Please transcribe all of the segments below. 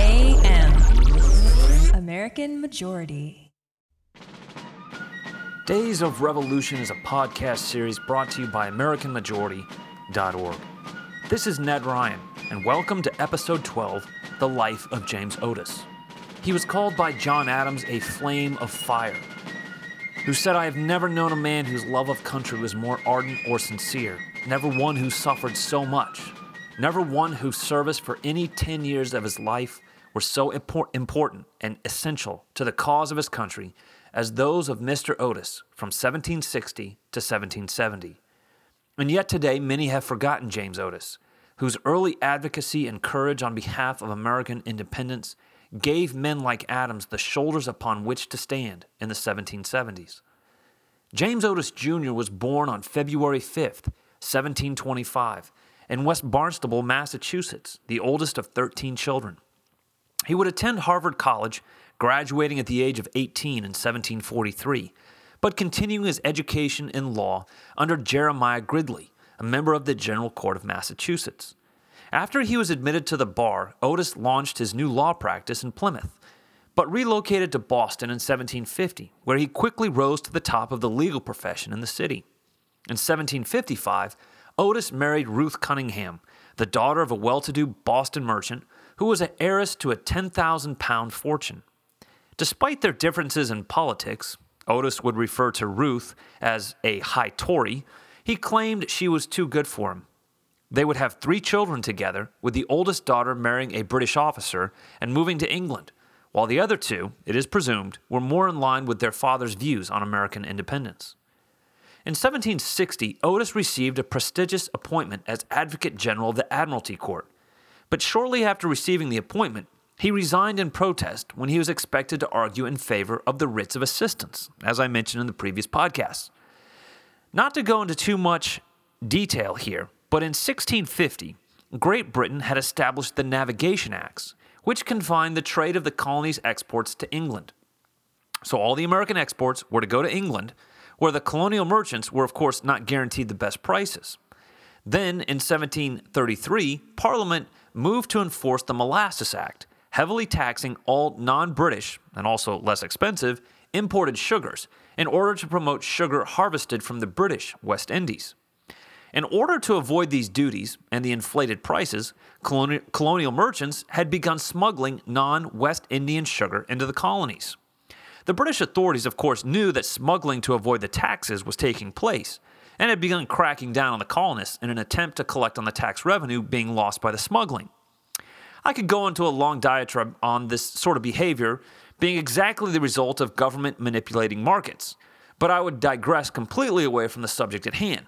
AM. American Majority. Days of Revolution is a podcast series brought to you by AmericanMajority.org. This is Ned Ryun, and welcome to episode 12 The Life of James Otis. He was called by John Adams a flame of fire, who said, I have never known a man whose love of country was more ardent or sincere, never one who suffered so much, never one whose service for any 10 years of his life were so impor- important and essential to the cause of his country as those of Mr. Otis from 1760 to 1770. And yet today, many have forgotten James Otis, whose early advocacy and courage on behalf of American independence gave men like Adams the shoulders upon which to stand in the 1770s. James Otis Jr. was born on February 5th, 1725, in West Barnstable, Massachusetts, the oldest of 13 children. He would attend Harvard College, graduating at the age of 18 in 1743, but continuing his education in law under Jeremiah Gridley, a member of the General Court of Massachusetts. After he was admitted to the bar, Otis launched his new law practice in Plymouth, but relocated to Boston in 1750, where he quickly rose to the top of the legal profession in the city. In 1755, Otis married Ruth Cunningham, the daughter of a well to do Boston merchant who was an heiress to a 10,000 pound fortune. Despite their differences in politics, Otis would refer to Ruth as a high Tory, he claimed she was too good for him. They would have three children together, with the oldest daughter marrying a British officer and moving to England, while the other two, it is presumed, were more in line with their father's views on American independence. In 1760, Otis received a prestigious appointment as Advocate General of the Admiralty Court, but shortly after receiving the appointment, he resigned in protest when he was expected to argue in favor of the writs of assistance, as I mentioned in the previous podcast. Not to go into too much detail here, but in 1650, Great Britain had established the Navigation Acts, which confined the trade of the colony's exports to England. So all the American exports were to go to England, where the colonial merchants were, of course, not guaranteed the best prices. Then, in 1733, Parliament moved to enforce the Molasses Act, heavily taxing all non British, and also less expensive, imported sugars in order to promote sugar harvested from the British West Indies. In order to avoid these duties and the inflated prices, colonial, merchants had begun smuggling non West Indian sugar into the colonies. The British authorities, of course, knew that smuggling to avoid the taxes was taking place and had begun cracking down on the colonists in an attempt to collect on the tax revenue being lost by the smuggling. I could go into a long diatribe on this sort of behavior being exactly the result of government manipulating markets, but I would digress completely away from the subject at hand.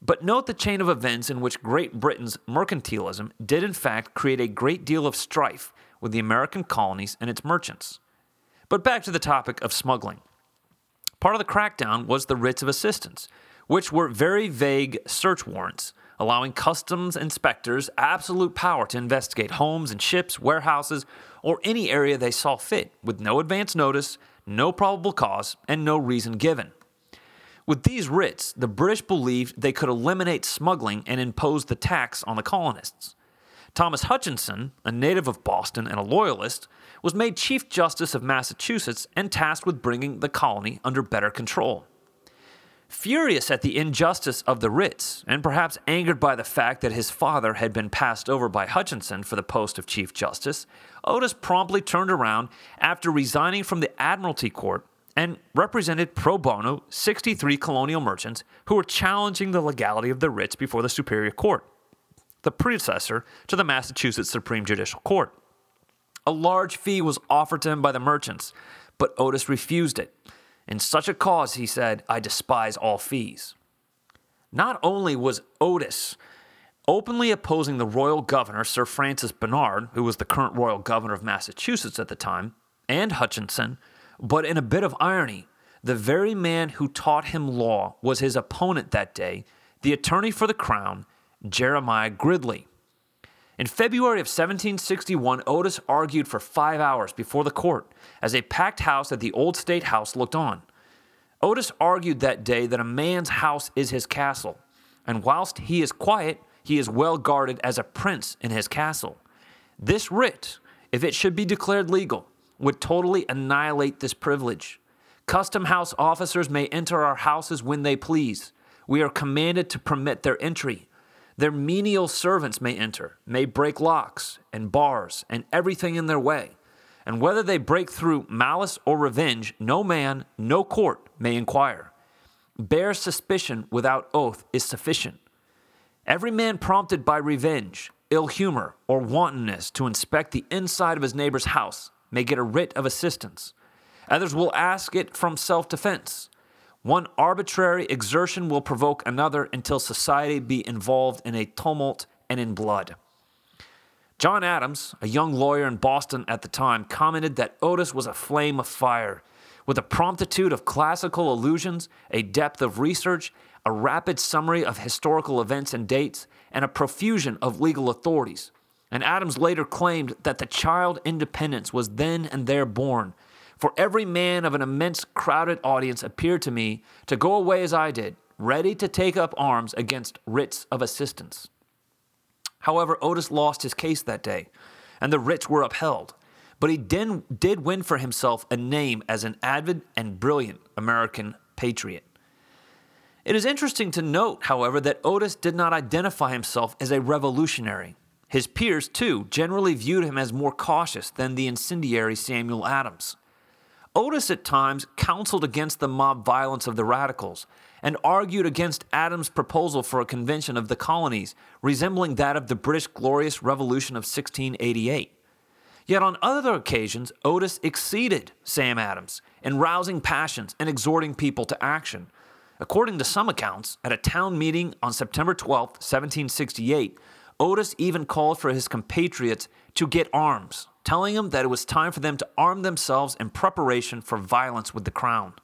But note the chain of events in which Great Britain's mercantilism did in fact create a great deal of strife with the American colonies and its merchants. But back to the topic of smuggling. Part of the crackdown was the writs of assistance, which were very vague search warrants, allowing customs inspectors absolute power to investigate homes and ships, warehouses, or any area they saw fit, with no advance notice, no probable cause, and no reason given. With these writs, the British believed they could eliminate smuggling and impose the tax on the colonists. Thomas Hutchinson, a native of Boston and a loyalist, was made Chief Justice of Massachusetts and tasked with bringing the colony under better control. Furious at the injustice of the writs, and perhaps angered by the fact that his father had been passed over by Hutchinson for the post of Chief Justice, Otis promptly turned around after resigning from the Admiralty Court and represented pro bono 63 colonial merchants who were challenging the legality of the writs before the Superior Court, the predecessor to the Massachusetts Supreme Judicial Court. A large fee was offered to him by the merchants, but Otis refused it. In such a cause, he said, I despise all fees. Not only was Otis openly opposing the royal governor, Sir Francis Bernard, who was the current royal governor of Massachusetts at the time, and Hutchinson, but in a bit of irony, the very man who taught him law was his opponent that day, the attorney for the crown, Jeremiah Gridley. In February of 1761, Otis argued for five hours before the court as a packed house at the Old State House looked on. Otis argued that day that a man's house is his castle, and whilst he is quiet, he is well guarded as a prince in his castle. This writ if it should be declared legal, would totally annihilate this privilege. Custom house officers may enter our houses when they please. We are commanded to permit their entry. Their menial servants may enter, may break locks and bars and everything in their way. And whether they break through malice or revenge, no man, no court may inquire. Bare suspicion without oath is sufficient. Every man prompted by revenge, ill humor, or wantonness to inspect the inside of his neighbor's house may get a writ of assistance. Others will ask it from self defense. One arbitrary exertion will provoke another until society be involved in a tumult and in blood. John Adams, a young lawyer in Boston at the time, commented that Otis was a flame of fire, with a promptitude of classical allusions, a depth of research, a rapid summary of historical events and dates, and a profusion of legal authorities. And Adams later claimed that the child independence was then and there born, for every man of an immense crowded audience appeared to me to go away as I did, ready to take up arms against writs of assistance. However, Otis lost his case that day, and the writs were upheld. But he did, did win for himself a name as an avid and brilliant American patriot. It is interesting to note, however, that Otis did not identify himself as a revolutionary. His peers, too, generally viewed him as more cautious than the incendiary Samuel Adams. Otis at times counseled against the mob violence of the radicals and argued against Adams' proposal for a convention of the colonies resembling that of the British Glorious Revolution of 1688. Yet on other occasions, Otis exceeded Sam Adams in rousing passions and exhorting people to action. According to some accounts, at a town meeting on September 12, 1768, Otis even called for his compatriots to get arms, telling them that it was time for them to arm themselves in preparation for violence with the crown.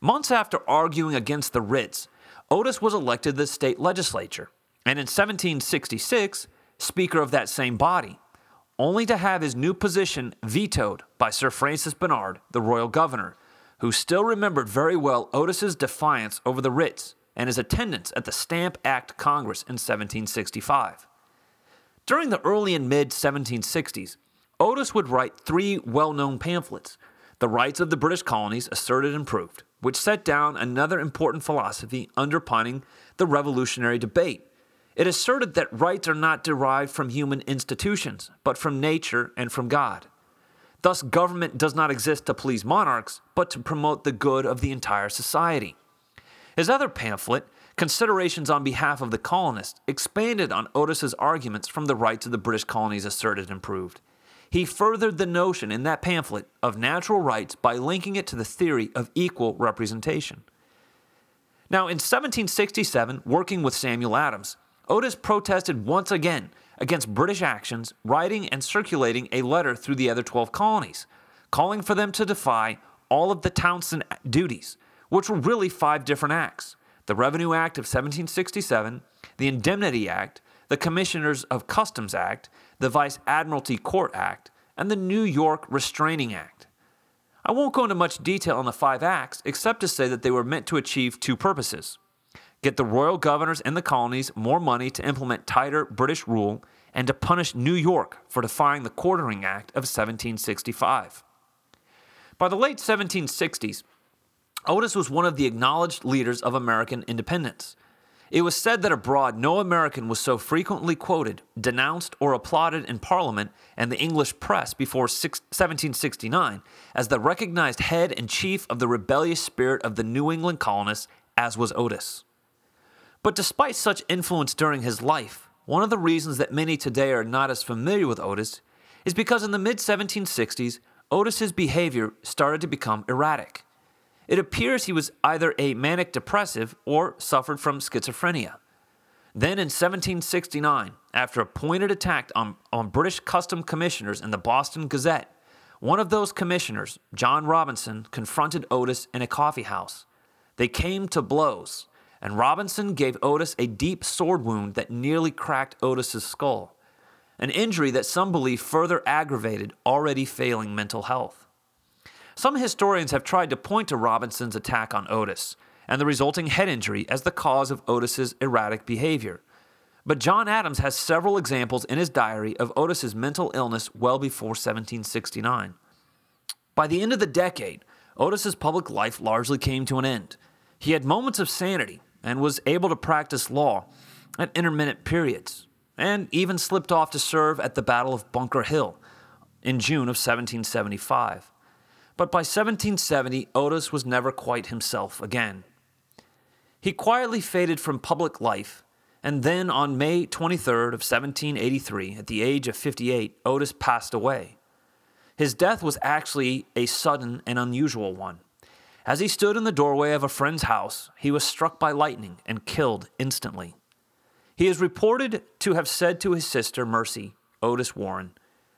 Months after arguing against the writs, Otis was elected to the state legislature, and in 1766, Speaker of that same body, only to have his new position vetoed by Sir Francis Bernard, the royal governor, who still remembered very well Otis's defiance over the writs and his attendance at the Stamp Act Congress in 1765. During the early and mid 1760s, Otis would write three well known pamphlets The Rights of the British Colonies Asserted and Proved, which set down another important philosophy underpinning the revolutionary debate. It asserted that rights are not derived from human institutions, but from nature and from God. Thus, government does not exist to please monarchs, but to promote the good of the entire society. His other pamphlet, Considerations on Behalf of the Colonists, expanded on Otis's arguments from the rights of the British colonies asserted and proved. He furthered the notion in that pamphlet of natural rights by linking it to the theory of equal representation. Now, in 1767, working with Samuel Adams, Otis protested once again against British actions, writing and circulating a letter through the other 12 colonies, calling for them to defy all of the Townshend duties which were really five different acts the Revenue Act of 1767, the Indemnity Act, the Commissioners of Customs Act, the Vice Admiralty Court Act, and the New York Restraining Act. I won't go into much detail on the five acts except to say that they were meant to achieve two purposes get the royal governors and the colonies more money to implement tighter British rule and to punish New York for defying the Quartering Act of 1765. By the late 1760s, Otis was one of the acknowledged leaders of American independence. It was said that abroad no American was so frequently quoted, denounced, or applauded in Parliament and the English press before 1769 as the recognized head and chief of the rebellious spirit of the New England colonists, as was Otis. But despite such influence during his life, one of the reasons that many today are not as familiar with Otis is because in the mid 1760s, Otis's behavior started to become erratic. It appears he was either a manic depressive or suffered from schizophrenia. Then in 1769, after a pointed attack on, on British custom commissioners in the Boston Gazette, one of those commissioners, John Robinson, confronted Otis in a coffee house. They came to blows, and Robinson gave Otis a deep sword wound that nearly cracked Otis's skull, an injury that some believe further aggravated already failing mental health. Some historians have tried to point to Robinson's attack on Otis and the resulting head injury as the cause of Otis's erratic behavior. But John Adams has several examples in his diary of Otis's mental illness well before 1769. By the end of the decade, Otis's public life largely came to an end. He had moments of sanity and was able to practice law at intermittent periods, and even slipped off to serve at the Battle of Bunker Hill in June of 1775. But by 1770, Otis was never quite himself again. He quietly faded from public life, and then on May 23rd of 1783, at the age of 58, Otis passed away. His death was actually a sudden and unusual one. As he stood in the doorway of a friend's house, he was struck by lightning and killed instantly. He is reported to have said to his sister, Mercy, Otis Warren,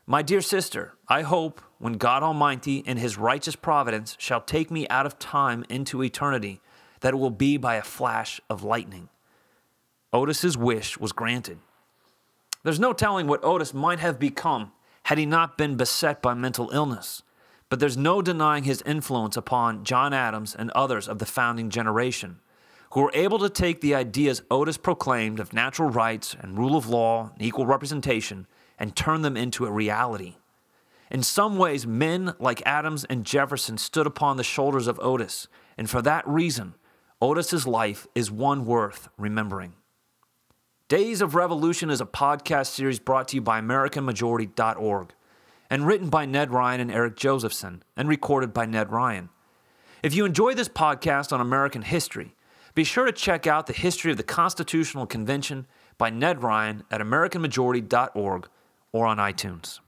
My dear sister, I hope, when God Almighty in his righteous providence shall take me out of time into eternity, that it will be by a flash of lightning. Otis's wish was granted. There's no telling what Otis might have become had he not been beset by mental illness, but there's no denying his influence upon John Adams and others of the founding generation who were able to take the ideas Otis proclaimed of natural rights and rule of law and equal representation and turn them into a reality. In some ways, men like Adams and Jefferson stood upon the shoulders of Otis, and for that reason, Otis's life is one worth remembering. Days of Revolution is a podcast series brought to you by AmericanMajority.org and written by Ned Ryun and Eric Josephson and recorded by Ned Ryun. If you enjoy this podcast on American history, be sure to check out the history of the Constitutional Convention by Ned Ryun at AmericanMajority.org or on iTunes.